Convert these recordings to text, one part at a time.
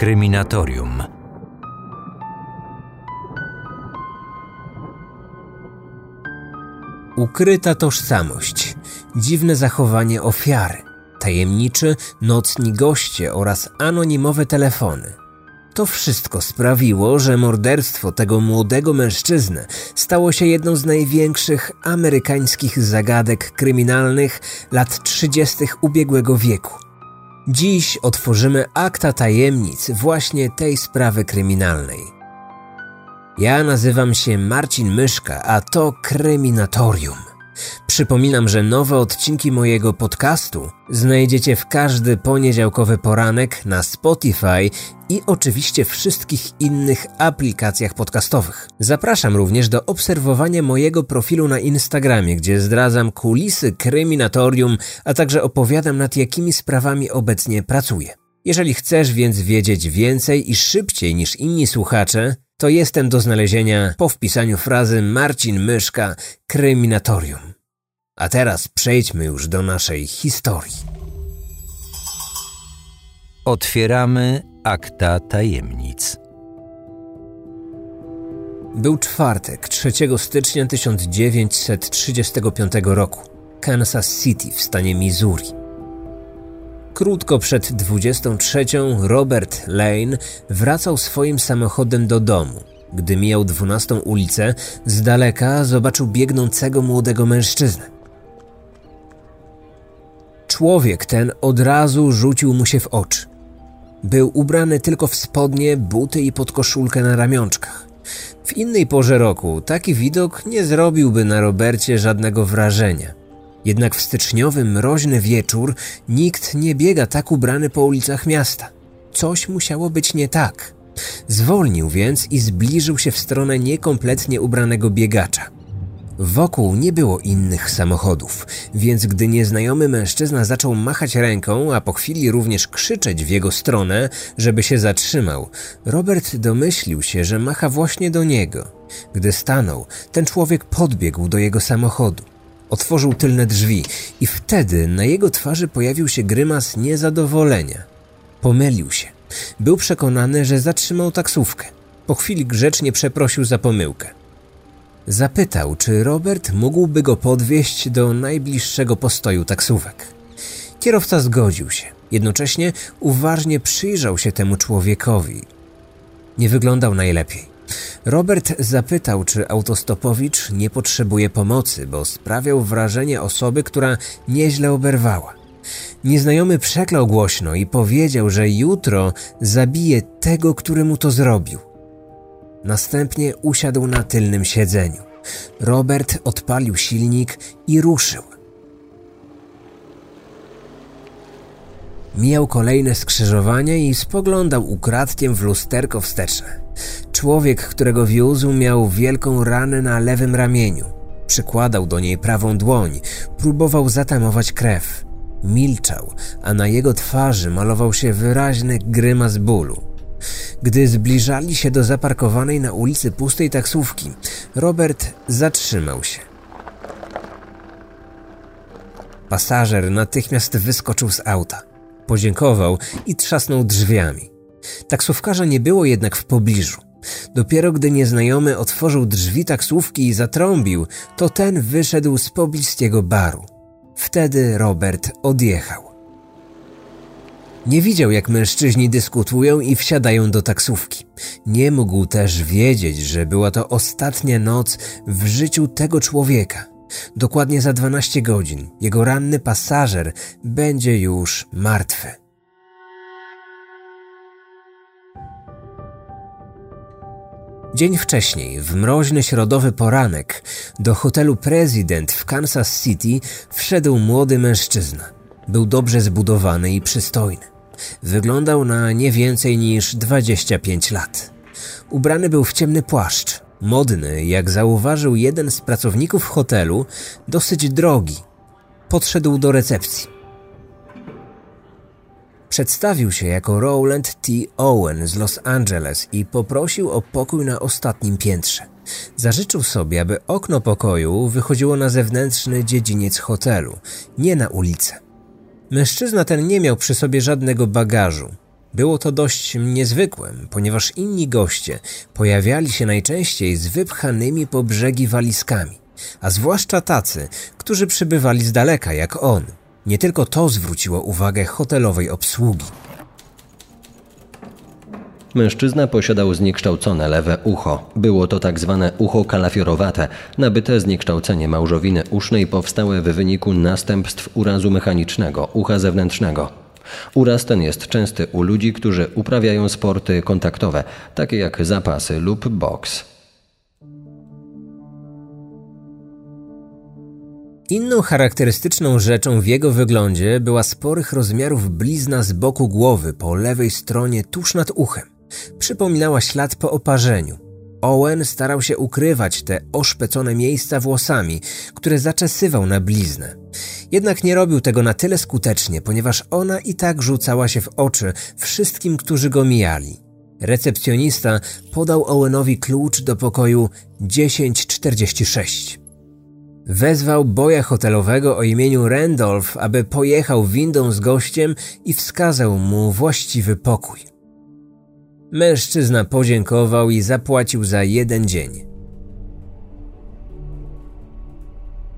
Kryminatorium. Ukryta tożsamość, dziwne zachowanie ofiary, tajemniczy, nocni goście oraz anonimowe telefony. To wszystko sprawiło, że morderstwo tego młodego mężczyzny stało się jedną z największych amerykańskich zagadek kryminalnych lat 30. ubiegłego wieku. Dziś otworzymy akta tajemnic właśnie tej sprawy kryminalnej. Ja nazywam się Marcin Myszka, a to Kryminatorium. Przypominam, że nowe odcinki mojego podcastu znajdziecie w każdy poniedziałkowy poranek na Spotify i oczywiście wszystkich innych aplikacjach podcastowych. Zapraszam również do obserwowania mojego profilu na Instagramie, gdzie zdradzam kulisy kryminatorium, a także opowiadam nad jakimi sprawami obecnie pracuję. Jeżeli chcesz więc wiedzieć więcej i szybciej niż inni słuchacze, to jestem do znalezienia po wpisaniu frazy Marcin Myszka Kryminatorium. A teraz przejdźmy już do naszej historii. Otwieramy akta tajemnic. Był czwartek, 3 stycznia 1935 roku, Kansas City w stanie Missouri. Krótko przed 23 Robert Lane wracał swoim samochodem do domu. Gdy mijał 12 ulicę, z daleka zobaczył biegnącego młodego mężczyznę. Człowiek ten od razu rzucił mu się w oczy. Był ubrany tylko w spodnie, buty i podkoszulkę na ramionczkach. W innej porze roku taki widok nie zrobiłby na Robercie żadnego wrażenia. Jednak w styczniowy, mroźny wieczór nikt nie biega tak ubrany po ulicach miasta. Coś musiało być nie tak. Zwolnił więc i zbliżył się w stronę niekompletnie ubranego biegacza. Wokół nie było innych samochodów, więc gdy nieznajomy mężczyzna zaczął machać ręką, a po chwili również krzyczeć w jego stronę, żeby się zatrzymał, Robert domyślił się, że macha właśnie do niego. Gdy stanął, ten człowiek podbiegł do jego samochodu. Otworzył tylne drzwi i wtedy na jego twarzy pojawił się grymas niezadowolenia. Pomylił się. Był przekonany, że zatrzymał taksówkę. Po chwili grzecznie przeprosił za pomyłkę. Zapytał, czy Robert mógłby go podwieźć do najbliższego postoju taksówek. Kierowca zgodził się. Jednocześnie uważnie przyjrzał się temu człowiekowi. Nie wyglądał najlepiej. Robert zapytał, czy autostopowicz nie potrzebuje pomocy, bo sprawiał wrażenie osoby, która nieźle oberwała. Nieznajomy przeklął głośno i powiedział, że jutro zabije tego, który mu to zrobił. Następnie usiadł na tylnym siedzeniu. Robert odpalił silnik i ruszył. Mijał kolejne skrzyżowania i spoglądał ukradkiem w lusterko wsteczne. Człowiek, którego wiózł, miał wielką ranę na lewym ramieniu. Przykładał do niej prawą dłoń, próbował zatamować krew. Milczał, a na jego twarzy malował się wyraźny grymas bólu. Gdy zbliżali się do zaparkowanej na ulicy pustej taksówki, Robert zatrzymał się. Pasażer natychmiast wyskoczył z auta. Podziękował i trzasnął drzwiami. Taksówkarza nie było jednak w pobliżu. Dopiero gdy nieznajomy otworzył drzwi taksówki i zatrąbił, to ten wyszedł z pobliskiego baru. Wtedy Robert odjechał. Nie widział, jak mężczyźni dyskutują i wsiadają do taksówki. Nie mógł też wiedzieć, że była to ostatnia noc w życiu tego człowieka. Dokładnie za 12 godzin jego ranny pasażer będzie już martwy. Dzień wcześniej, w mroźny środowy poranek, do hotelu President w Kansas City wszedł młody mężczyzna. Był dobrze zbudowany i przystojny. Wyglądał na nie więcej niż 25 lat. Ubrany był w ciemny płaszcz, modny, jak zauważył jeden z pracowników hotelu, dosyć drogi. Podszedł do recepcji. Przedstawił się jako Rowland T. Owen z Los Angeles i poprosił o pokój na ostatnim piętrze. Zażyczył sobie, aby okno pokoju wychodziło na zewnętrzny dziedziniec hotelu, nie na ulicę. Mężczyzna ten nie miał przy sobie żadnego bagażu. Było to dość niezwykłe, ponieważ inni goście pojawiali się najczęściej z wypchanymi po brzegi walizkami, a zwłaszcza tacy, którzy przybywali z daleka, jak on. Nie tylko to zwróciło uwagę hotelowej obsługi. Mężczyzna posiadał zniekształcone lewe ucho. Było to tak zwane ucho kalafiorowate, nabyte zniekształcenie małżowiny usznej powstałe w wyniku następstw urazu mechanicznego ucha zewnętrznego. Uraz ten jest częsty u ludzi, którzy uprawiają sporty kontaktowe, takie jak zapasy lub boks. Inną charakterystyczną rzeczą w jego wyglądzie była sporych rozmiarów blizna z boku głowy po lewej stronie tuż nad uchem. Przypominała ślad po oparzeniu. Owen starał się ukrywać te oszpecone miejsca włosami, które zaczesywał na bliznę. Jednak nie robił tego na tyle skutecznie, ponieważ ona i tak rzucała się w oczy wszystkim, którzy go mijali. Recepcjonista podał Owenowi klucz do pokoju 1046. Wezwał boja hotelowego o imieniu Randolph, aby pojechał windą z gościem i wskazał mu właściwy pokój. Mężczyzna podziękował i zapłacił za jeden dzień.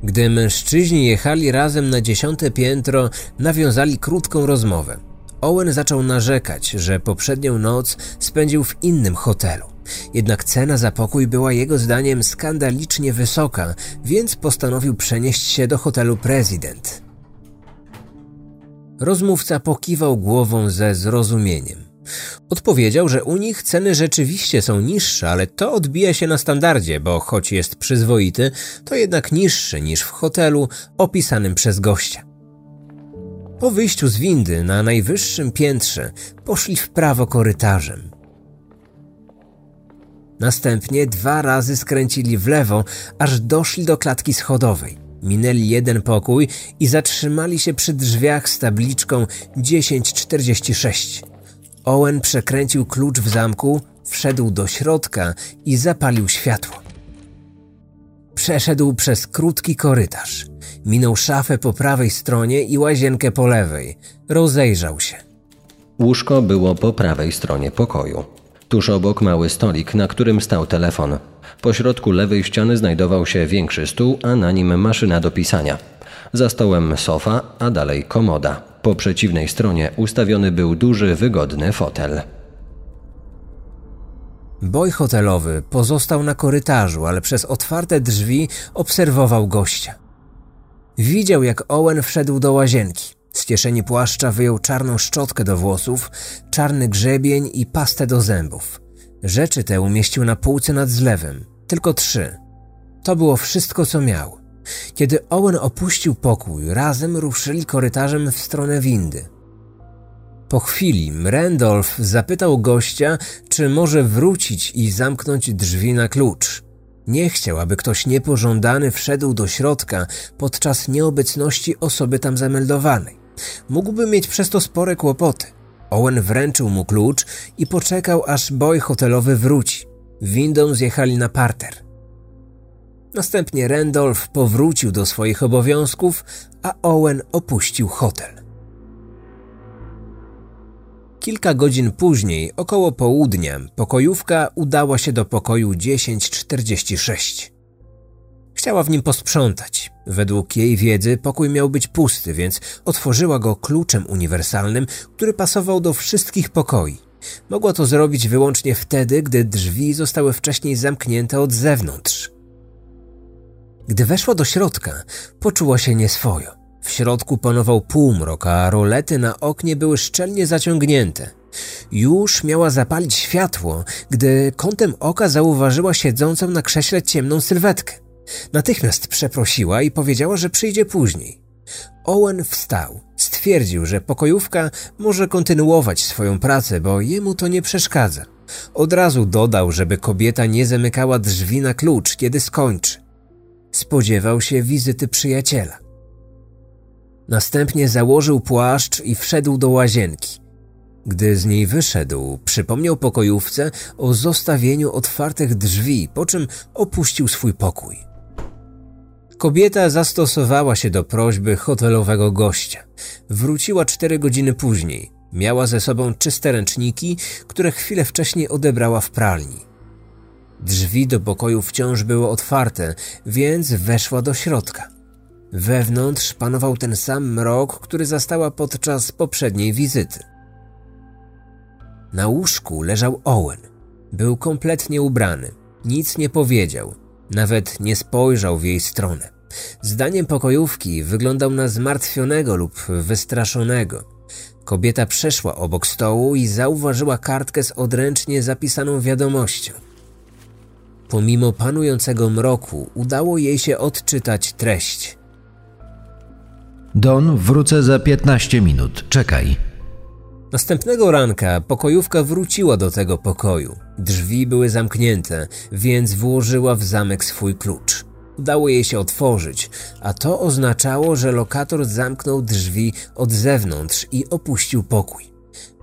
Gdy mężczyźni jechali razem na dziesiąte piętro, nawiązali krótką rozmowę. Owen zaczął narzekać, że poprzednią noc spędził w innym hotelu. Jednak cena za pokój była jego zdaniem skandalicznie wysoka, więc postanowił przenieść się do hotelu Prezydent. Rozmówca pokiwał głową ze zrozumieniem. Odpowiedział, że u nich ceny rzeczywiście są niższe, ale to odbija się na standardzie, bo choć jest przyzwoity, to jednak niższy niż w hotelu opisanym przez gościa. Po wyjściu z windy na najwyższym piętrze poszli w prawo korytarzem. Następnie dwa razy skręcili w lewo, aż doszli do klatki schodowej. Minęli jeden pokój i zatrzymali się przy drzwiach z tabliczką 1046. Owen przekręcił klucz w zamku, wszedł do środka i zapalił światło. Przeszedł przez krótki korytarz. Minął szafę po prawej stronie i łazienkę po lewej. Rozejrzał się. Łóżko było po prawej stronie pokoju. Tuż obok mały stolik, na którym stał telefon. Po środku lewej ściany znajdował się większy stół, a na nim maszyna do pisania. Za stołem sofa, a dalej komoda. Po przeciwnej stronie ustawiony był duży, wygodny fotel. Boj hotelowy pozostał na korytarzu, ale przez otwarte drzwi obserwował gościa. Widział, jak Owen wszedł do łazienki. Z kieszeni płaszcza wyjął czarną szczotkę do włosów, czarny grzebień i pastę do zębów. Rzeczy te umieścił na półce nad zlewem. Tylko trzy. To było wszystko, co miał. Kiedy Owen opuścił pokój, razem ruszyli korytarzem w stronę windy. Po chwili Randolph zapytał gościa, czy może wrócić i zamknąć drzwi na klucz. Nie chciał, aby ktoś niepożądany wszedł do środka podczas nieobecności osoby tam zameldowanej. Mógłby mieć przez to spore kłopoty. Owen wręczył mu klucz i poczekał, aż boj hotelowy wróci. Windą zjechali na parter. Następnie Randolph powrócił do swoich obowiązków, a Owen opuścił hotel. Kilka godzin później, około południa, pokojówka udała się do pokoju 1046. Chciała w nim posprzątać. Według jej wiedzy pokój miał być pusty, więc otworzyła go kluczem uniwersalnym, który pasował do wszystkich pokoi. Mogła to zrobić wyłącznie wtedy, gdy drzwi zostały wcześniej zamknięte od zewnątrz. Gdy weszła do środka, poczuła się nieswojo. W środku panował półmrok, a rolety na oknie były szczelnie zaciągnięte. Już miała zapalić światło, gdy kątem oka zauważyła siedzącą na krześle ciemną sylwetkę. Natychmiast przeprosiła i powiedziała, że przyjdzie później. Owen wstał. Stwierdził, że pokojówka może kontynuować swoją pracę, bo jemu to nie przeszkadza. Od razu dodał, żeby kobieta nie zamykała drzwi na klucz, kiedy skończy. Spodziewał się wizyty przyjaciela. Następnie założył płaszcz i wszedł do łazienki. Gdy z niej wyszedł, przypomniał pokojówce o zostawieniu otwartych drzwi, po czym opuścił swój pokój. Kobieta zastosowała się do prośby hotelowego gościa. Wróciła cztery godziny później. Miała ze sobą czyste ręczniki, które chwilę wcześniej odebrała w pralni. Drzwi do pokoju wciąż były otwarte, więc weszła do środka. Wewnątrz panował ten sam mrok, który zastała podczas poprzedniej wizyty. Na łóżku leżał Owen. Był kompletnie ubrany. Nic nie powiedział. Nawet nie spojrzał w jej stronę. Zdaniem pokojówki wyglądał na zmartwionego lub wystraszonego. Kobieta przeszła obok stołu i zauważyła kartkę z odręcznie zapisaną wiadomością. Pomimo panującego mroku, udało jej się odczytać treść. Don, wrócę za 15 minut. Czekaj. Następnego ranka pokojówka wróciła do tego pokoju. Drzwi były zamknięte, więc włożyła w zamek swój klucz. Udało jej się otworzyć, a to oznaczało, że lokator zamknął drzwi od zewnątrz i opuścił pokój.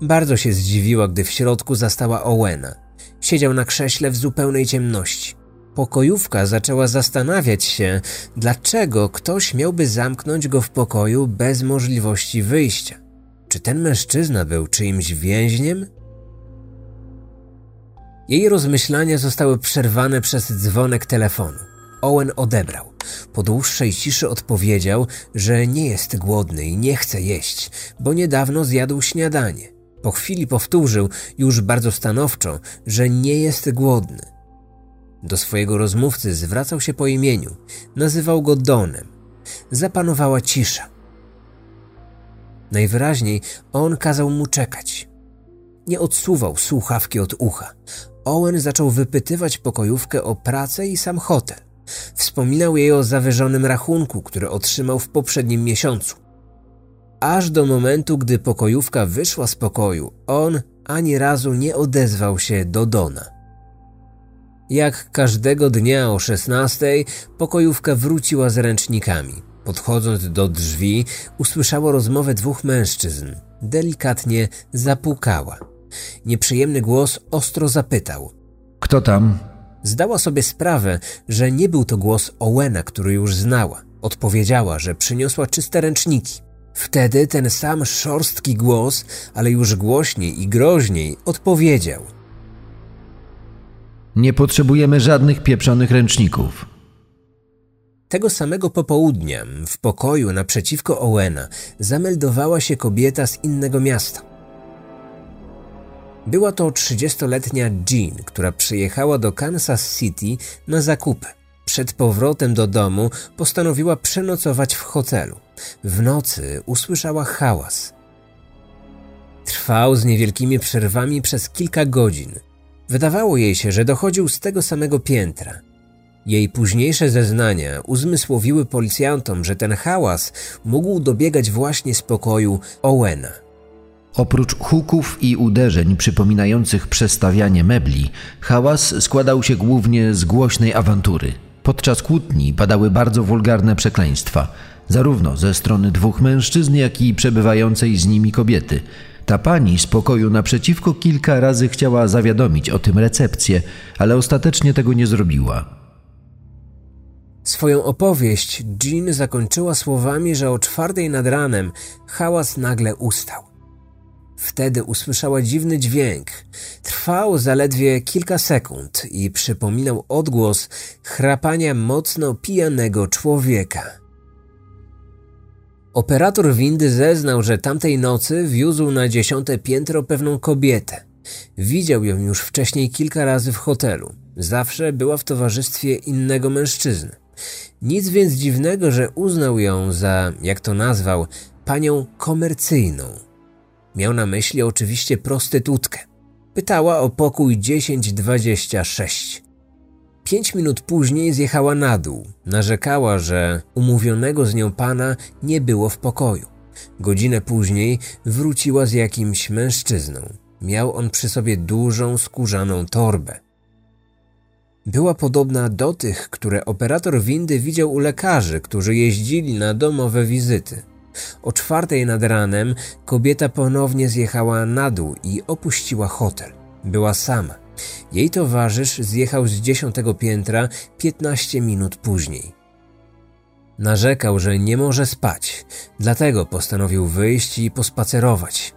Bardzo się zdziwiła, gdy w środku zastała Owena. Siedział na krześle w zupełnej ciemności. Pokojówka zaczęła zastanawiać się, dlaczego ktoś miałby zamknąć go w pokoju bez możliwości wyjścia. Czy ten mężczyzna był czyimś więźniem? Jej rozmyślania zostały przerwane przez dzwonek telefonu. Owen odebrał. Po dłuższej ciszy odpowiedział, że nie jest głodny i nie chce jeść, bo niedawno zjadł śniadanie. Po chwili powtórzył, już bardzo stanowczo, że nie jest głodny. Do swojego rozmówcy zwracał się po imieniu, nazywał go Donem. Zapanowała cisza. Najwyraźniej on kazał mu czekać. Nie odsuwał słuchawki od ucha. Owen zaczął wypytywać pokojówkę o pracę i sam hotel. Wspominał jej o zawyżonym rachunku, który otrzymał w poprzednim miesiącu. Aż do momentu, gdy pokojówka wyszła z pokoju, on ani razu nie odezwał się do Dona. Jak każdego dnia o 16 pokojówka wróciła z ręcznikami. Podchodząc do drzwi, usłyszała rozmowę dwóch mężczyzn. Delikatnie zapukała. Nieprzyjemny głos ostro zapytał: Kto tam? Zdała sobie sprawę, że nie był to głos Owena, który już znała. Odpowiedziała, że przyniosła czyste ręczniki. Wtedy ten sam szorstki głos, ale już głośniej i groźniej, odpowiedział: Nie potrzebujemy żadnych pieprzonych ręczników. Tego samego popołudnia w pokoju naprzeciwko Owena zameldowała się kobieta z innego miasta. Była to 30-letnia Jean, która przyjechała do Kansas City na zakupy. Przed powrotem do domu postanowiła przenocować w hotelu. W nocy usłyszała hałas. Trwał z niewielkimi przerwami przez kilka godzin. Wydawało jej się, że dochodził z tego samego piętra. Jej późniejsze zeznania uzmysłowiły policjantom, że ten hałas mógł dobiegać właśnie z pokoju Owena. Oprócz huków i uderzeń przypominających przestawianie mebli, hałas składał się głównie z głośnej awantury. Podczas kłótni padały bardzo wulgarne przekleństwa, zarówno ze strony dwóch mężczyzn, jak i przebywającej z nimi kobiety. Ta pani z pokoju naprzeciwko kilka razy chciała zawiadomić o tym recepcję, ale ostatecznie tego nie zrobiła. Swoją opowieść Jean zakończyła słowami, że o czwartej nad ranem hałas nagle ustał. Wtedy usłyszała dziwny dźwięk. Trwał zaledwie kilka sekund i przypominał odgłos chrapania mocno pijanego człowieka. Operator windy zeznał, że tamtej nocy wiózł na dziesiąte piętro pewną kobietę. Widział ją już wcześniej kilka razy w hotelu. Zawsze była w towarzystwie innego mężczyzny. Nic więc dziwnego, że uznał ją za, jak to nazwał, panią komercyjną. Miał na myśli oczywiście prostytutkę. Pytała o pokój 1026. Pięć minut później zjechała na dół. Narzekała, że umówionego z nią pana nie było w pokoju. Godzinę później wróciła z jakimś mężczyzną. Miał on przy sobie dużą skórzaną torbę. Była podobna do tych, które operator windy widział u lekarzy, którzy jeździli na domowe wizyty. O czwartej nad ranem kobieta ponownie zjechała na dół i opuściła hotel. Była sama. Jej towarzysz zjechał z dziesiątego piętra 15 minut później. Narzekał, że nie może spać, dlatego postanowił wyjść i pospacerować.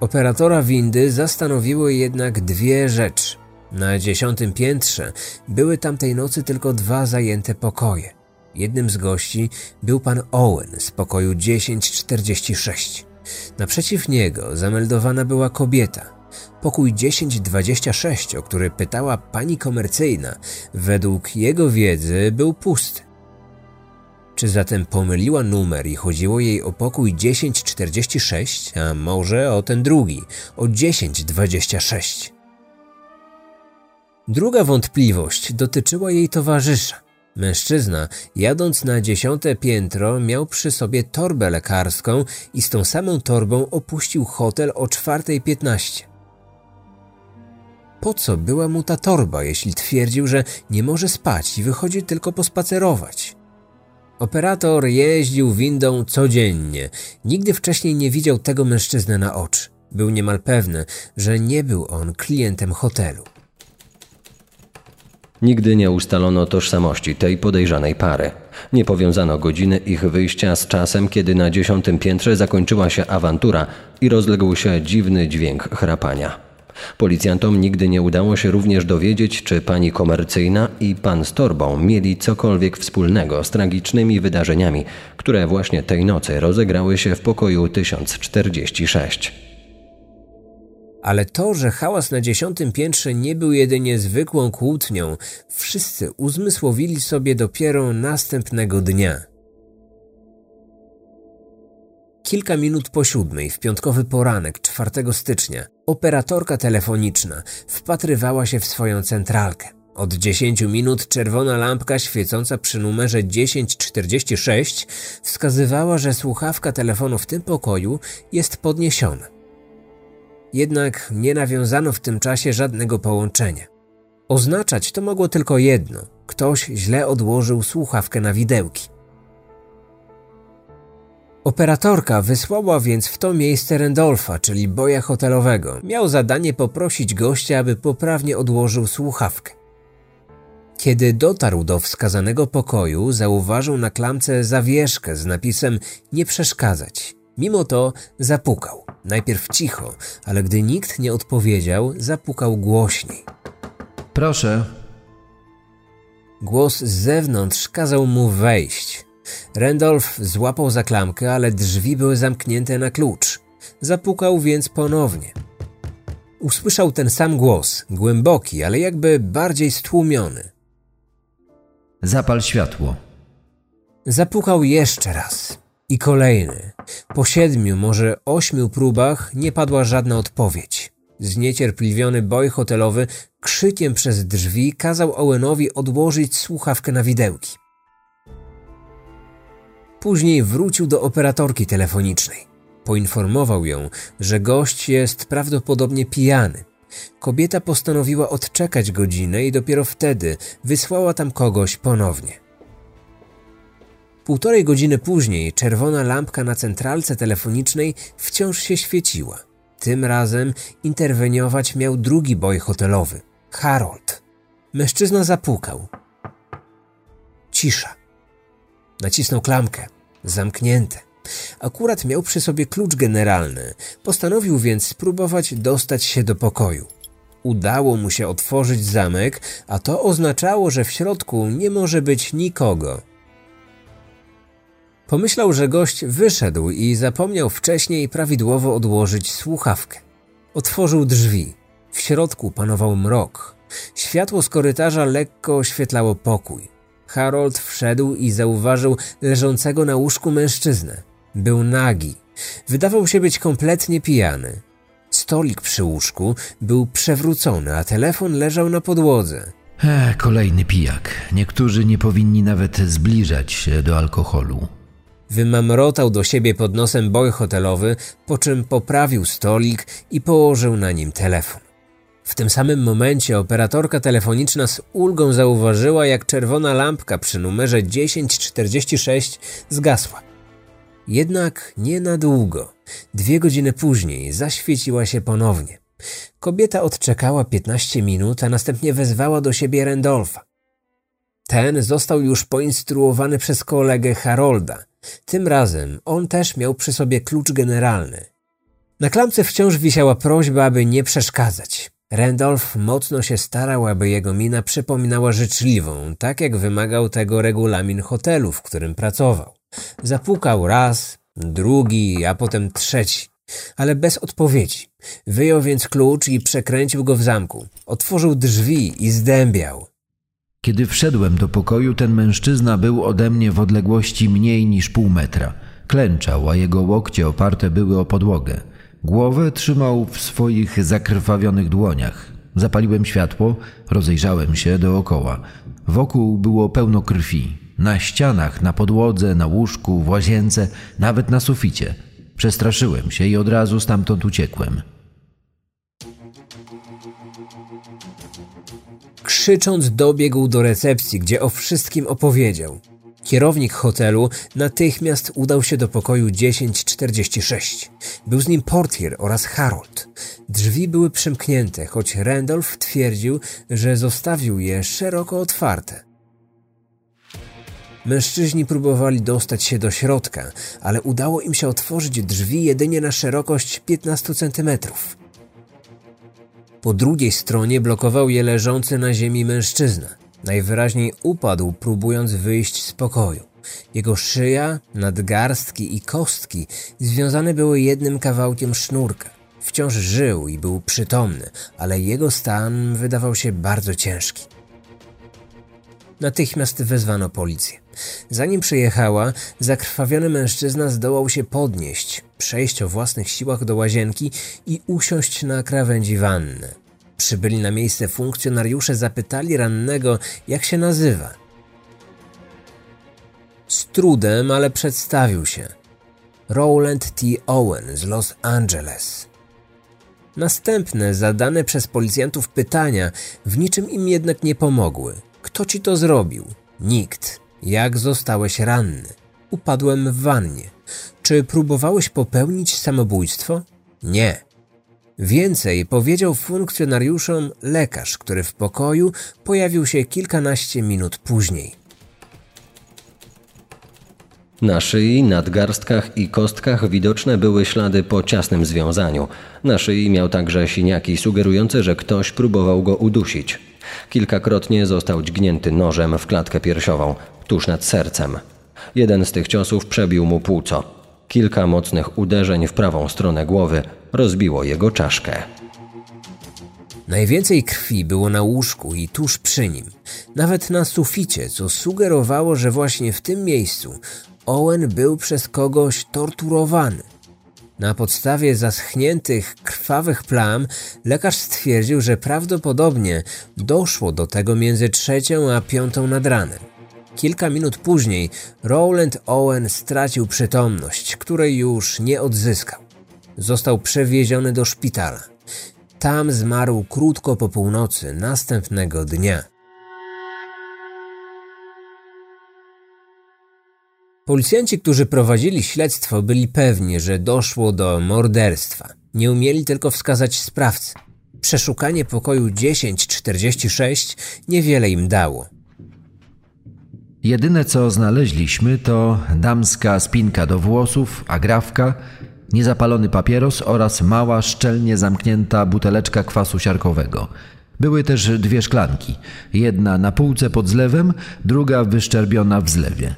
Operatora windy zastanowiły jednak dwie rzeczy. Na dziesiątym piętrze były tamtej nocy tylko dwa zajęte pokoje. Jednym z gości był pan Owen z pokoju 1046. Naprzeciw niego zameldowana była kobieta. Pokój 1026, o który pytała pani komercyjna, według jego wiedzy był pusty. Czy zatem pomyliła numer i chodziło jej o pokój 1046, a może o ten drugi, o 1026? Druga wątpliwość dotyczyła jej towarzysza. Mężczyzna, jadąc na dziesiąte piętro, miał przy sobie torbę lekarską i z tą samą torbą opuścił hotel o 4.15. Po co była mu ta torba, jeśli twierdził, że nie może spać i wychodzi tylko pospacerować? Operator jeździł windą codziennie. Nigdy wcześniej nie widział tego mężczyznę na oczy. Był niemal pewny, że nie był on klientem hotelu. Nigdy nie ustalono tożsamości tej podejrzanej pary. Nie powiązano godziny ich wyjścia z czasem, kiedy na dziesiątym piętrze zakończyła się awantura i rozległ się dziwny dźwięk chrapania. Policjantom nigdy nie udało się również dowiedzieć, czy pani komercyjna i pan z torbą mieli cokolwiek wspólnego z tragicznymi wydarzeniami, które właśnie tej nocy rozegrały się w pokoju 1046. Ale to, że hałas na dziesiątym piętrze nie był jedynie zwykłą kłótnią, wszyscy uzmysłowili sobie dopiero następnego dnia. Kilka minut po siódmej, w piątkowy poranek 4 stycznia, operatorka telefoniczna wpatrywała się w swoją centralkę. Od 10 minut czerwona lampka świecąca przy numerze 1046 wskazywała, że słuchawka telefonu w tym pokoju jest podniesiona jednak nie nawiązano w tym czasie żadnego połączenia. Oznaczać to mogło tylko jedno: ktoś źle odłożył słuchawkę na widełki. Operatorka wysłała więc w to miejsce Randolfa, czyli boja hotelowego. Miał zadanie poprosić gościa, aby poprawnie odłożył słuchawkę. Kiedy dotarł do wskazanego pokoju, zauważył na klamce zawieszkę z napisem nie przeszkadzać. Mimo to zapukał. Najpierw cicho, ale gdy nikt nie odpowiedział, zapukał głośniej. Proszę. Głos z zewnątrz kazał mu wejść. Randolph złapał za klamkę, ale drzwi były zamknięte na klucz. Zapukał więc ponownie. Usłyszał ten sam głos, głęboki, ale jakby bardziej stłumiony. Zapal światło. Zapukał jeszcze raz. I kolejny. Po siedmiu, może ośmiu próbach nie padła żadna odpowiedź. Zniecierpliwiony boj hotelowy krzykiem przez drzwi kazał Owenowi odłożyć słuchawkę na widełki. Później wrócił do operatorki telefonicznej. Poinformował ją, że gość jest prawdopodobnie pijany. Kobieta postanowiła odczekać godzinę i dopiero wtedy wysłała tam kogoś ponownie. Półtorej godziny później czerwona lampka na centralce telefonicznej wciąż się świeciła. Tym razem interweniować miał drugi boj hotelowy Harold. Mężczyzna zapukał. Cisza. Nacisnął klamkę. Zamknięte. Akurat miał przy sobie klucz generalny. Postanowił więc spróbować dostać się do pokoju. Udało mu się otworzyć zamek, a to oznaczało, że w środku nie może być nikogo. Pomyślał, że gość wyszedł i zapomniał wcześniej prawidłowo odłożyć słuchawkę. Otworzył drzwi. W środku panował mrok. Światło z korytarza lekko oświetlało pokój. Harold wszedł i zauważył leżącego na łóżku mężczyznę. Był nagi. Wydawał się być kompletnie pijany. Stolik przy łóżku był przewrócony, a telefon leżał na podłodze. E, kolejny pijak. Niektórzy nie powinni nawet zbliżać się do alkoholu. Wymamrotał do siebie pod nosem boj hotelowy, po czym poprawił stolik i położył na nim telefon. W tym samym momencie operatorka telefoniczna z ulgą zauważyła, jak czerwona lampka przy numerze 1046 zgasła. Jednak nie na długo. Dwie godziny później zaświeciła się ponownie. Kobieta odczekała 15 minut, a następnie wezwała do siebie Randolfa. Ten został już poinstruowany przez kolegę Harolda – tym razem on też miał przy sobie klucz generalny. Na klamce wciąż wisiała prośba, aby nie przeszkadzać. Randolph mocno się starał, aby jego mina przypominała życzliwą, tak jak wymagał tego regulamin hotelu, w którym pracował. Zapukał raz, drugi, a potem trzeci, ale bez odpowiedzi. Wyjął więc klucz i przekręcił go w zamku. Otworzył drzwi i zdębiał. Kiedy wszedłem do pokoju, ten mężczyzna był ode mnie w odległości mniej niż pół metra. Klęczał, a jego łokcie oparte były o podłogę. Głowę trzymał w swoich zakrwawionych dłoniach. Zapaliłem światło, rozejrzałem się dookoła. Wokół było pełno krwi. Na ścianach, na podłodze, na łóżku, w łazience, nawet na suficie. Przestraszyłem się i od razu stamtąd uciekłem. Krzycząc dobiegł do recepcji, gdzie o wszystkim opowiedział. Kierownik hotelu natychmiast udał się do pokoju 1046. Był z nim portier oraz Harold. Drzwi były przymknięte, choć Randolph twierdził, że zostawił je szeroko otwarte. Mężczyźni próbowali dostać się do środka, ale udało im się otworzyć drzwi jedynie na szerokość 15 centymetrów. Po drugiej stronie blokował je leżący na ziemi mężczyzna. Najwyraźniej upadł, próbując wyjść z pokoju. Jego szyja, nadgarstki i kostki związane były jednym kawałkiem sznurka. Wciąż żył i był przytomny, ale jego stan wydawał się bardzo ciężki. Natychmiast wezwano policję. Zanim przyjechała, zakrwawiony mężczyzna zdołał się podnieść, przejść o własnych siłach do łazienki i usiąść na krawędzi wanny. Przybyli na miejsce funkcjonariusze zapytali rannego, jak się nazywa. Z trudem, ale przedstawił się. Rowland T. Owen z Los Angeles. Następne zadane przez policjantów pytania w niczym im jednak nie pomogły. Kto ci to zrobił? Nikt. Jak zostałeś ranny? Upadłem w wannie. Czy próbowałeś popełnić samobójstwo? Nie. Więcej powiedział funkcjonariuszom lekarz, który w pokoju pojawił się kilkanaście minut później. Na szyi, nadgarstkach i kostkach widoczne były ślady po ciasnym związaniu. Na szyi miał także siniaki sugerujące, że ktoś próbował go udusić. Kilkakrotnie został dźgnięty nożem w klatkę piersiową, tuż nad sercem. Jeden z tych ciosów przebił mu płuco. Kilka mocnych uderzeń w prawą stronę głowy rozbiło jego czaszkę. Najwięcej krwi było na łóżku i tuż przy nim, nawet na suficie, co sugerowało, że właśnie w tym miejscu Owen był przez kogoś torturowany. Na podstawie zaschniętych, krwawych plam lekarz stwierdził, że prawdopodobnie doszło do tego między trzecią a piątą nad ranem. Kilka minut później Rowland Owen stracił przytomność, której już nie odzyskał. Został przewieziony do szpitala. Tam zmarł krótko po północy następnego dnia. Policjanci, którzy prowadzili śledztwo, byli pewni, że doszło do morderstwa. Nie umieli tylko wskazać sprawcę. Przeszukanie pokoju 1046 niewiele im dało. Jedyne co znaleźliśmy to damska spinka do włosów, agrafka, niezapalony papieros oraz mała, szczelnie zamknięta buteleczka kwasu siarkowego. Były też dwie szklanki, jedna na półce pod zlewem, druga wyszczerbiona w zlewie.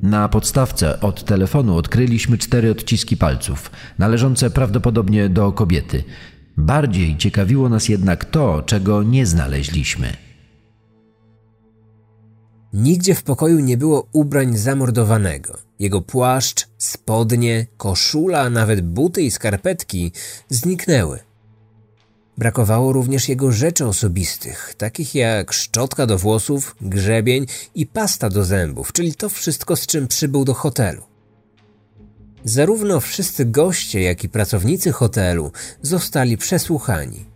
Na podstawce od telefonu odkryliśmy cztery odciski palców, należące prawdopodobnie do kobiety. Bardziej ciekawiło nas jednak to, czego nie znaleźliśmy. Nigdzie w pokoju nie było ubrań zamordowanego. Jego płaszcz, spodnie, koszula, a nawet buty i skarpetki zniknęły. Brakowało również jego rzeczy osobistych, takich jak szczotka do włosów, grzebień i pasta do zębów, czyli to wszystko, z czym przybył do hotelu. Zarówno wszyscy goście, jak i pracownicy hotelu zostali przesłuchani.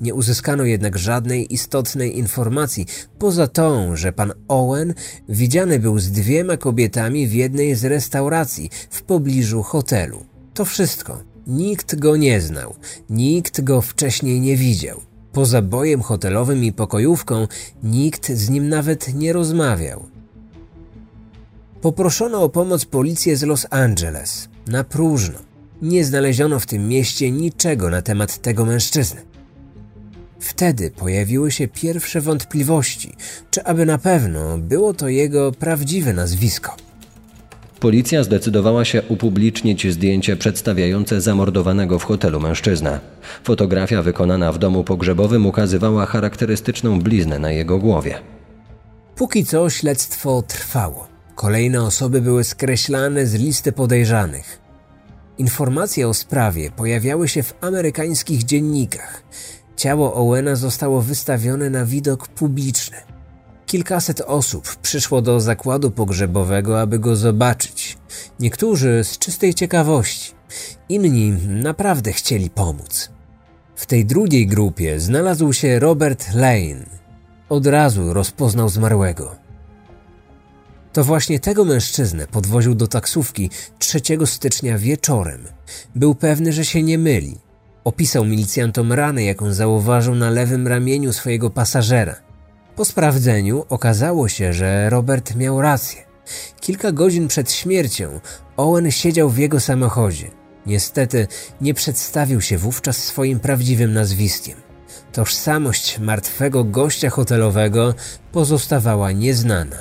Nie uzyskano jednak żadnej istotnej informacji, poza tą, że pan Owen widziany był z dwiema kobietami w jednej z restauracji w pobliżu hotelu. To wszystko. Nikt go nie znał, nikt go wcześniej nie widział. Poza bojem hotelowym i pokojówką nikt z nim nawet nie rozmawiał. Poproszono o pomoc policję z Los Angeles. Na próżno. Nie znaleziono w tym mieście niczego na temat tego mężczyzny. Wtedy pojawiły się pierwsze wątpliwości, czy aby na pewno było to jego prawdziwe nazwisko. Policja zdecydowała się upublicznić zdjęcie przedstawiające zamordowanego w hotelu mężczyznę. Fotografia wykonana w domu pogrzebowym ukazywała charakterystyczną bliznę na jego głowie. Póki co śledztwo trwało. Kolejne osoby były skreślane z listy podejrzanych. Informacje o sprawie pojawiały się w amerykańskich dziennikach. Ciało Owena zostało wystawione na widok publiczny. Kilkaset osób przyszło do zakładu pogrzebowego, aby go zobaczyć. Niektórzy z czystej ciekawości, inni naprawdę chcieli pomóc. W tej drugiej grupie znalazł się Robert Lane. Od razu rozpoznał zmarłego. To właśnie tego mężczyznę podwoził do taksówki 3 stycznia wieczorem. Był pewny, że się nie myli. Opisał milicjantom ranę, jaką zauważył na lewym ramieniu swojego pasażera. Po sprawdzeniu okazało się, że Robert miał rację. Kilka godzin przed śmiercią Owen siedział w jego samochodzie. Niestety nie przedstawił się wówczas swoim prawdziwym nazwiskiem. Tożsamość martwego gościa hotelowego pozostawała nieznana.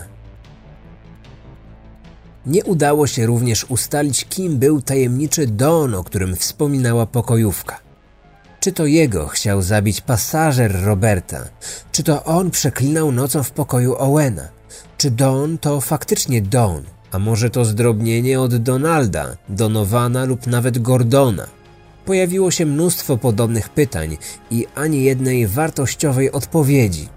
Nie udało się również ustalić, kim był tajemniczy Don, o którym wspominała pokojówka. Czy to jego chciał zabić pasażer Roberta? Czy to on przeklinał nocą w pokoju Owena? Czy Don to faktycznie Don? A może to zdrobnienie od Donalda, Donowana lub nawet Gordona? Pojawiło się mnóstwo podobnych pytań i ani jednej wartościowej odpowiedzi.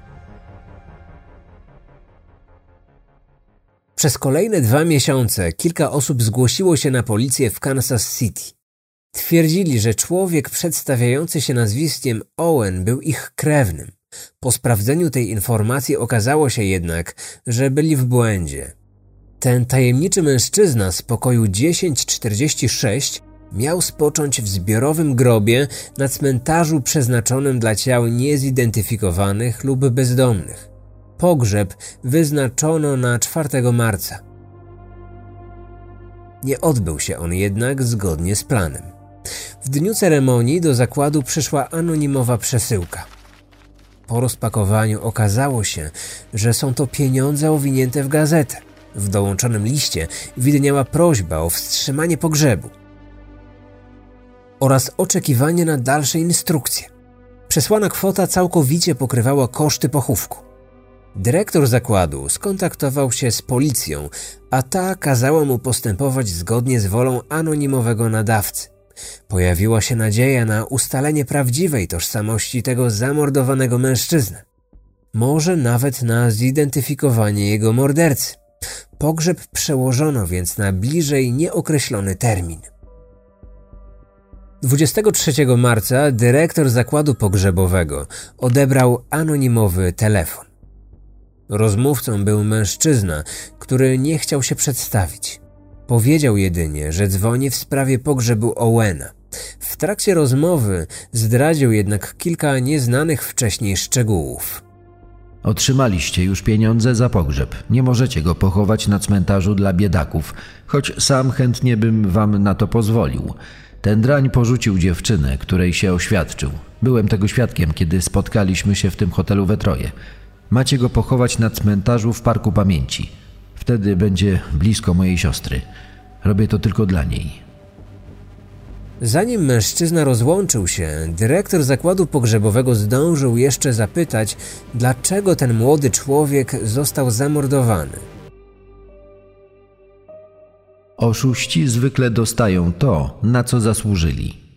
Przez kolejne dwa miesiące kilka osób zgłosiło się na policję w Kansas City. Twierdzili, że człowiek przedstawiający się nazwiskiem Owen był ich krewnym. Po sprawdzeniu tej informacji okazało się jednak, że byli w błędzie. Ten tajemniczy mężczyzna z pokoju 1046 miał spocząć w zbiorowym grobie na cmentarzu przeznaczonym dla ciał niezidentyfikowanych lub bezdomnych. Pogrzeb wyznaczono na 4 marca. Nie odbył się on jednak zgodnie z planem. W dniu ceremonii do zakładu przyszła anonimowa przesyłka. Po rozpakowaniu okazało się, że są to pieniądze owinięte w gazetę. W dołączonym liście widniała prośba o wstrzymanie pogrzebu oraz oczekiwanie na dalsze instrukcje. Przesłana kwota całkowicie pokrywała koszty pochówku. Dyrektor zakładu skontaktował się z policją, a ta kazała mu postępować zgodnie z wolą anonimowego nadawcy. Pojawiła się nadzieja na ustalenie prawdziwej tożsamości tego zamordowanego mężczyzny. Może nawet na zidentyfikowanie jego mordercy. Pogrzeb przełożono więc na bliżej nieokreślony termin. 23 marca dyrektor zakładu pogrzebowego odebrał anonimowy telefon. Rozmówcą był mężczyzna, który nie chciał się przedstawić. Powiedział jedynie, że dzwoni w sprawie pogrzebu Owena. W trakcie rozmowy zdradził jednak kilka nieznanych wcześniej szczegółów. Otrzymaliście już pieniądze za pogrzeb. Nie możecie go pochować na cmentarzu dla biedaków, choć sam chętnie bym wam na to pozwolił. Ten drań porzucił dziewczynę, której się oświadczył. Byłem tego świadkiem, kiedy spotkaliśmy się w tym hotelu we troje. Macie go pochować na cmentarzu w Parku Pamięci. Wtedy będzie blisko mojej siostry. Robię to tylko dla niej. Zanim mężczyzna rozłączył się, dyrektor zakładu pogrzebowego zdążył jeszcze zapytać, dlaczego ten młody człowiek został zamordowany. Oszuści zwykle dostają to, na co zasłużyli.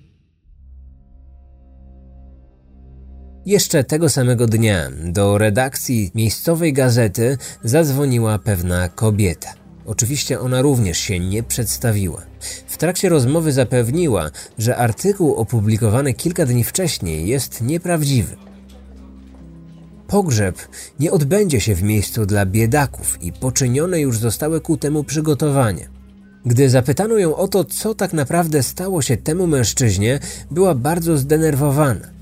Jeszcze tego samego dnia do redakcji miejscowej gazety zadzwoniła pewna kobieta. Oczywiście ona również się nie przedstawiła. W trakcie rozmowy zapewniła, że artykuł opublikowany kilka dni wcześniej jest nieprawdziwy. Pogrzeb nie odbędzie się w miejscu dla biedaków i poczynione już zostały ku temu przygotowania. Gdy zapytano ją o to, co tak naprawdę stało się temu mężczyźnie, była bardzo zdenerwowana.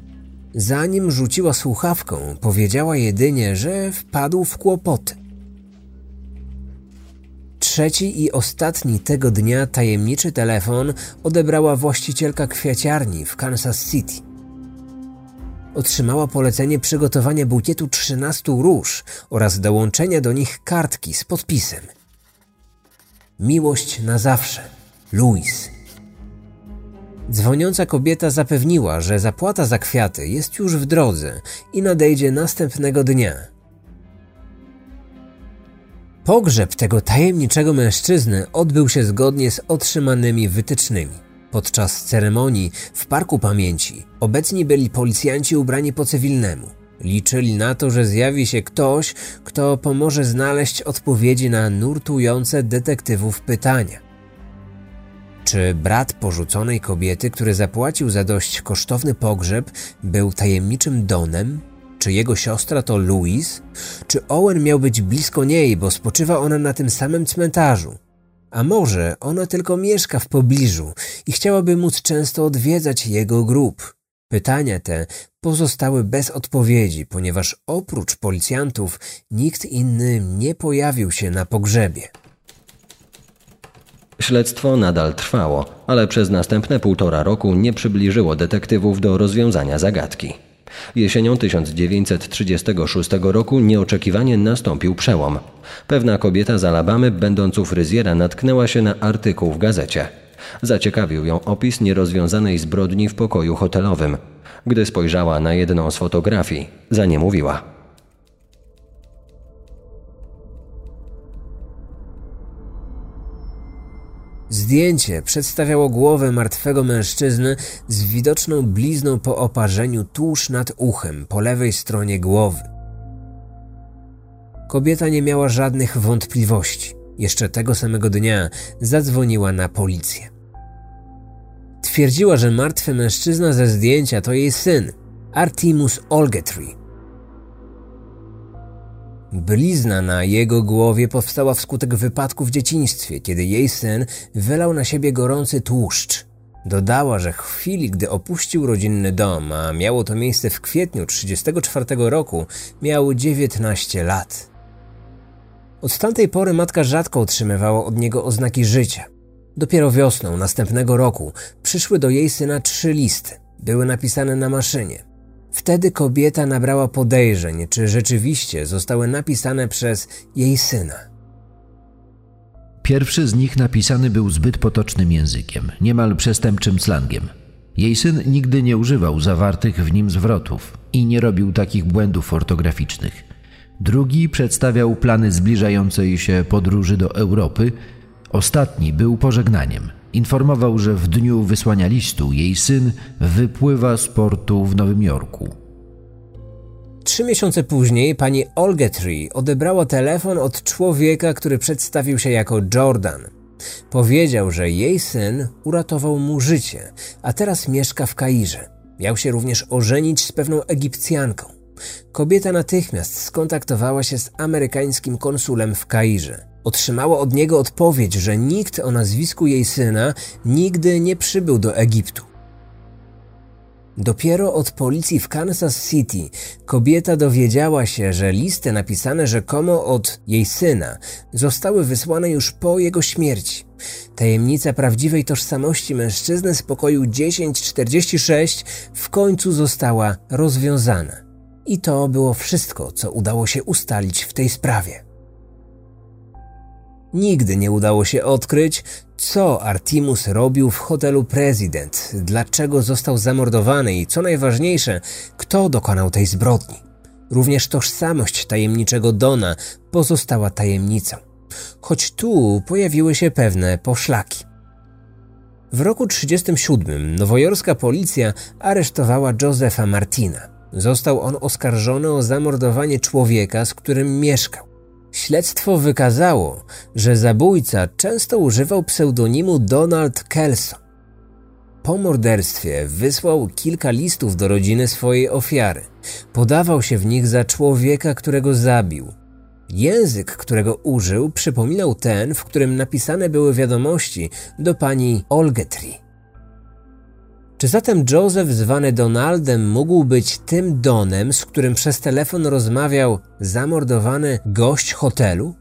Zanim rzuciła słuchawką, powiedziała jedynie, że wpadł w kłopoty. trzeci i ostatni tego dnia tajemniczy telefon odebrała właścicielka kwiaciarni w Kansas City. Otrzymała polecenie przygotowania bukietu 13 róż oraz dołączenia do nich kartki z podpisem. Miłość na zawsze. Louis. Dzwoniąca kobieta zapewniła, że zapłata za kwiaty jest już w drodze i nadejdzie następnego dnia. Pogrzeb tego tajemniczego mężczyzny odbył się zgodnie z otrzymanymi wytycznymi. Podczas ceremonii w Parku Pamięci obecni byli policjanci ubrani po cywilnemu. Liczyli na to, że zjawi się ktoś, kto pomoże znaleźć odpowiedzi na nurtujące detektywów pytania. Czy brat porzuconej kobiety, który zapłacił za dość kosztowny pogrzeb, był tajemniczym Donem? Czy jego siostra to Louise? Czy Owen miał być blisko niej, bo spoczywa ona na tym samym cmentarzu? A może ona tylko mieszka w pobliżu i chciałaby móc często odwiedzać jego grób? Pytania te pozostały bez odpowiedzi, ponieważ oprócz policjantów nikt inny nie pojawił się na pogrzebie. Śledztwo nadal trwało, ale przez następne półtora roku nie przybliżyło detektywów do rozwiązania zagadki. Jesienią 1936 roku nieoczekiwanie nastąpił przełom. Pewna kobieta z Alabamy, będąc u fryzjera, natknęła się na artykuł w gazecie. Zaciekawił ją opis nierozwiązanej zbrodni w pokoju hotelowym. Gdy spojrzała na jedną z fotografii, zaniemówiła. Zdjęcie przedstawiało głowę martwego mężczyzny z widoczną blizną po oparzeniu tuż nad uchem po lewej stronie głowy. Kobieta nie miała żadnych wątpliwości. Jeszcze tego samego dnia zadzwoniła na policję. Twierdziła, że martwy mężczyzna ze zdjęcia to jej syn, Artemus Olgetry. Blizna na jego głowie powstała wskutek wypadku w dzieciństwie, kiedy jej syn wylał na siebie gorący tłuszcz. Dodała, że w chwili, gdy opuścił rodzinny dom, a miało to miejsce w kwietniu 1934 roku, miał 19 lat. Od tamtej pory matka rzadko otrzymywała od niego oznaki życia. Dopiero wiosną następnego roku przyszły do jej syna trzy listy. Były napisane na maszynie. Wtedy kobieta nabrała podejrzeń, czy rzeczywiście zostały napisane przez jej syna. Pierwszy z nich napisany był zbyt potocznym językiem, niemal przestępczym slangiem. Jej syn nigdy nie używał zawartych w nim zwrotów i nie robił takich błędów ortograficznych. Drugi przedstawiał plany zbliżającej się podróży do Europy. Ostatni był pożegnaniem – Informował, że w dniu wysłania listu jej syn wypływa z portu w Nowym Jorku. Trzy miesiące później pani Olgetree odebrała telefon od człowieka, który przedstawił się jako Jordan. Powiedział, że jej syn uratował mu życie, a teraz mieszka w Kairze. Miał się również ożenić z pewną Egipcjanką. Kobieta natychmiast skontaktowała się z amerykańskim konsulem w Kairze. Otrzymała od niego odpowiedź, że nikt o nazwisku jej syna nigdy nie przybył do Egiptu. Dopiero od policji w Kansas City kobieta dowiedziała się, że listy napisane rzekomo od jej syna zostały wysłane już po jego śmierci. Tajemnica prawdziwej tożsamości mężczyzny z pokoju 1046 w końcu została rozwiązana. I to było wszystko, co udało się ustalić w tej sprawie. Nigdy nie udało się odkryć, co Artimus robił w hotelu Prezydent, dlaczego został zamordowany i co najważniejsze, kto dokonał tej zbrodni. Również tożsamość tajemniczego Dona pozostała tajemnicą, choć tu pojawiły się pewne poszlaki. W roku 1937 nowojorska policja aresztowała Josefa Martina. Został on oskarżony o zamordowanie człowieka, z którym mieszkał. Śledztwo wykazało, że zabójca często używał pseudonimu Donald Kelso. Po morderstwie wysłał kilka listów do rodziny swojej ofiary. Podawał się w nich za człowieka, którego zabił. Język, którego użył, przypominał ten, w którym napisane były wiadomości do pani Olgetri. Czy zatem Joseph zwany Donaldem mógł być tym Donem, z którym przez telefon rozmawiał zamordowany gość hotelu?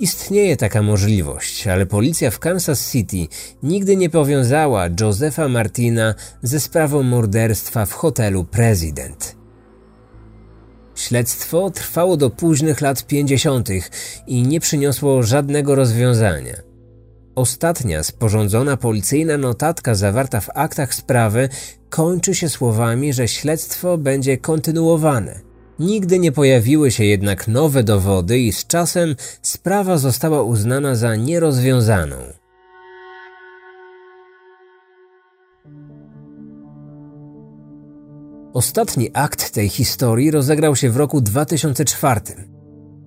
Istnieje taka możliwość, ale policja w Kansas City nigdy nie powiązała Josefa Martina ze sprawą morderstwa w hotelu President. Śledztwo trwało do późnych lat 50. i nie przyniosło żadnego rozwiązania. Ostatnia sporządzona policyjna notatka zawarta w aktach sprawy kończy się słowami, że śledztwo będzie kontynuowane. Nigdy nie pojawiły się jednak nowe dowody i z czasem sprawa została uznana za nierozwiązaną. Ostatni akt tej historii rozegrał się w roku 2004.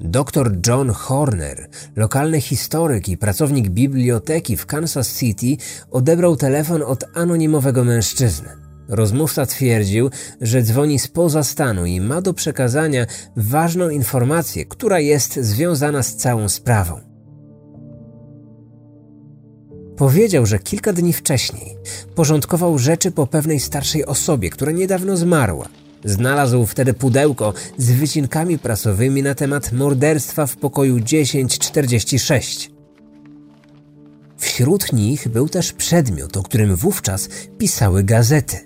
Dr John Horner, lokalny historyk i pracownik biblioteki w Kansas City, odebrał telefon od anonimowego mężczyzny. Rozmówca twierdził, że dzwoni spoza stanu i ma do przekazania ważną informację, która jest związana z całą sprawą. Powiedział, że kilka dni wcześniej porządkował rzeczy po pewnej starszej osobie, która niedawno zmarła. Znalazł wtedy pudełko z wycinkami prasowymi na temat morderstwa w pokoju 1046. Wśród nich był też przedmiot, o którym wówczas pisały gazety.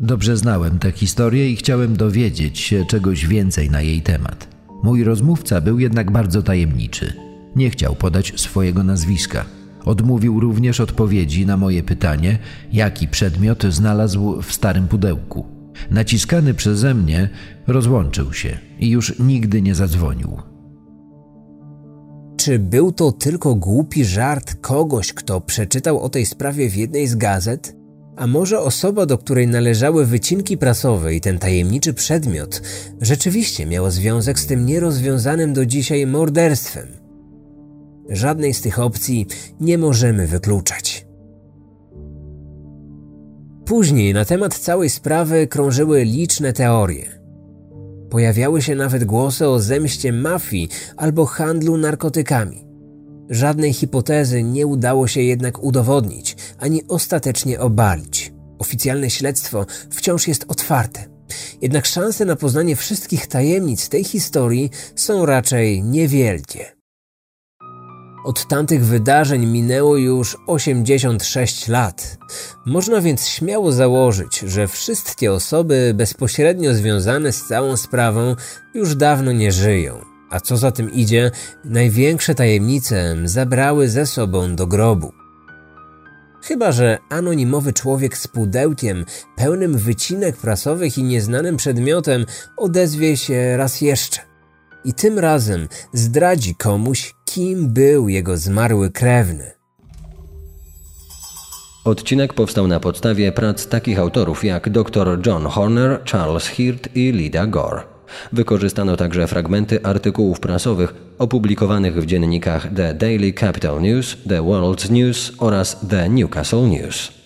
Dobrze znałem tę historię i chciałem dowiedzieć się czegoś więcej na jej temat. Mój rozmówca był jednak bardzo tajemniczy. Nie chciał podać swojego nazwiska. Odmówił również odpowiedzi na moje pytanie, jaki przedmiot znalazł w starym pudełku. Naciskany przeze mnie, rozłączył się i już nigdy nie zadzwonił. Czy był to tylko głupi żart kogoś, kto przeczytał o tej sprawie w jednej z gazet? A może osoba, do której należały wycinki prasowe i ten tajemniczy przedmiot, rzeczywiście miała związek z tym nierozwiązanym do dzisiaj morderstwem? Żadnej z tych opcji nie możemy wykluczać. Później na temat całej sprawy krążyły liczne teorie. Pojawiały się nawet głosy o zemście mafii albo handlu narkotykami. Żadnej hipotezy nie udało się jednak udowodnić ani ostatecznie obalić. Oficjalne śledztwo wciąż jest otwarte. Jednak szanse na poznanie wszystkich tajemnic tej historii są raczej niewielkie. Od tamtych wydarzeń minęło już 86 lat. Można więc śmiało założyć, że wszystkie osoby bezpośrednio związane z całą sprawą już dawno nie żyją. A co za tym idzie, największe tajemnice zabrały ze sobą do grobu. Chyba, że anonimowy człowiek z pudełkiem pełnym wycinek prasowych i nieznanym przedmiotem odezwie się raz jeszcze. I tym razem zdradzi komuś, kim był jego zmarły krewny. Odcinek powstał na podstawie prac takich autorów jak dr John Horner, Charles Hirt i Lida Gore. Wykorzystano także fragmenty artykułów prasowych opublikowanych w dziennikach The Daily Capital News, The World News oraz The Newcastle News.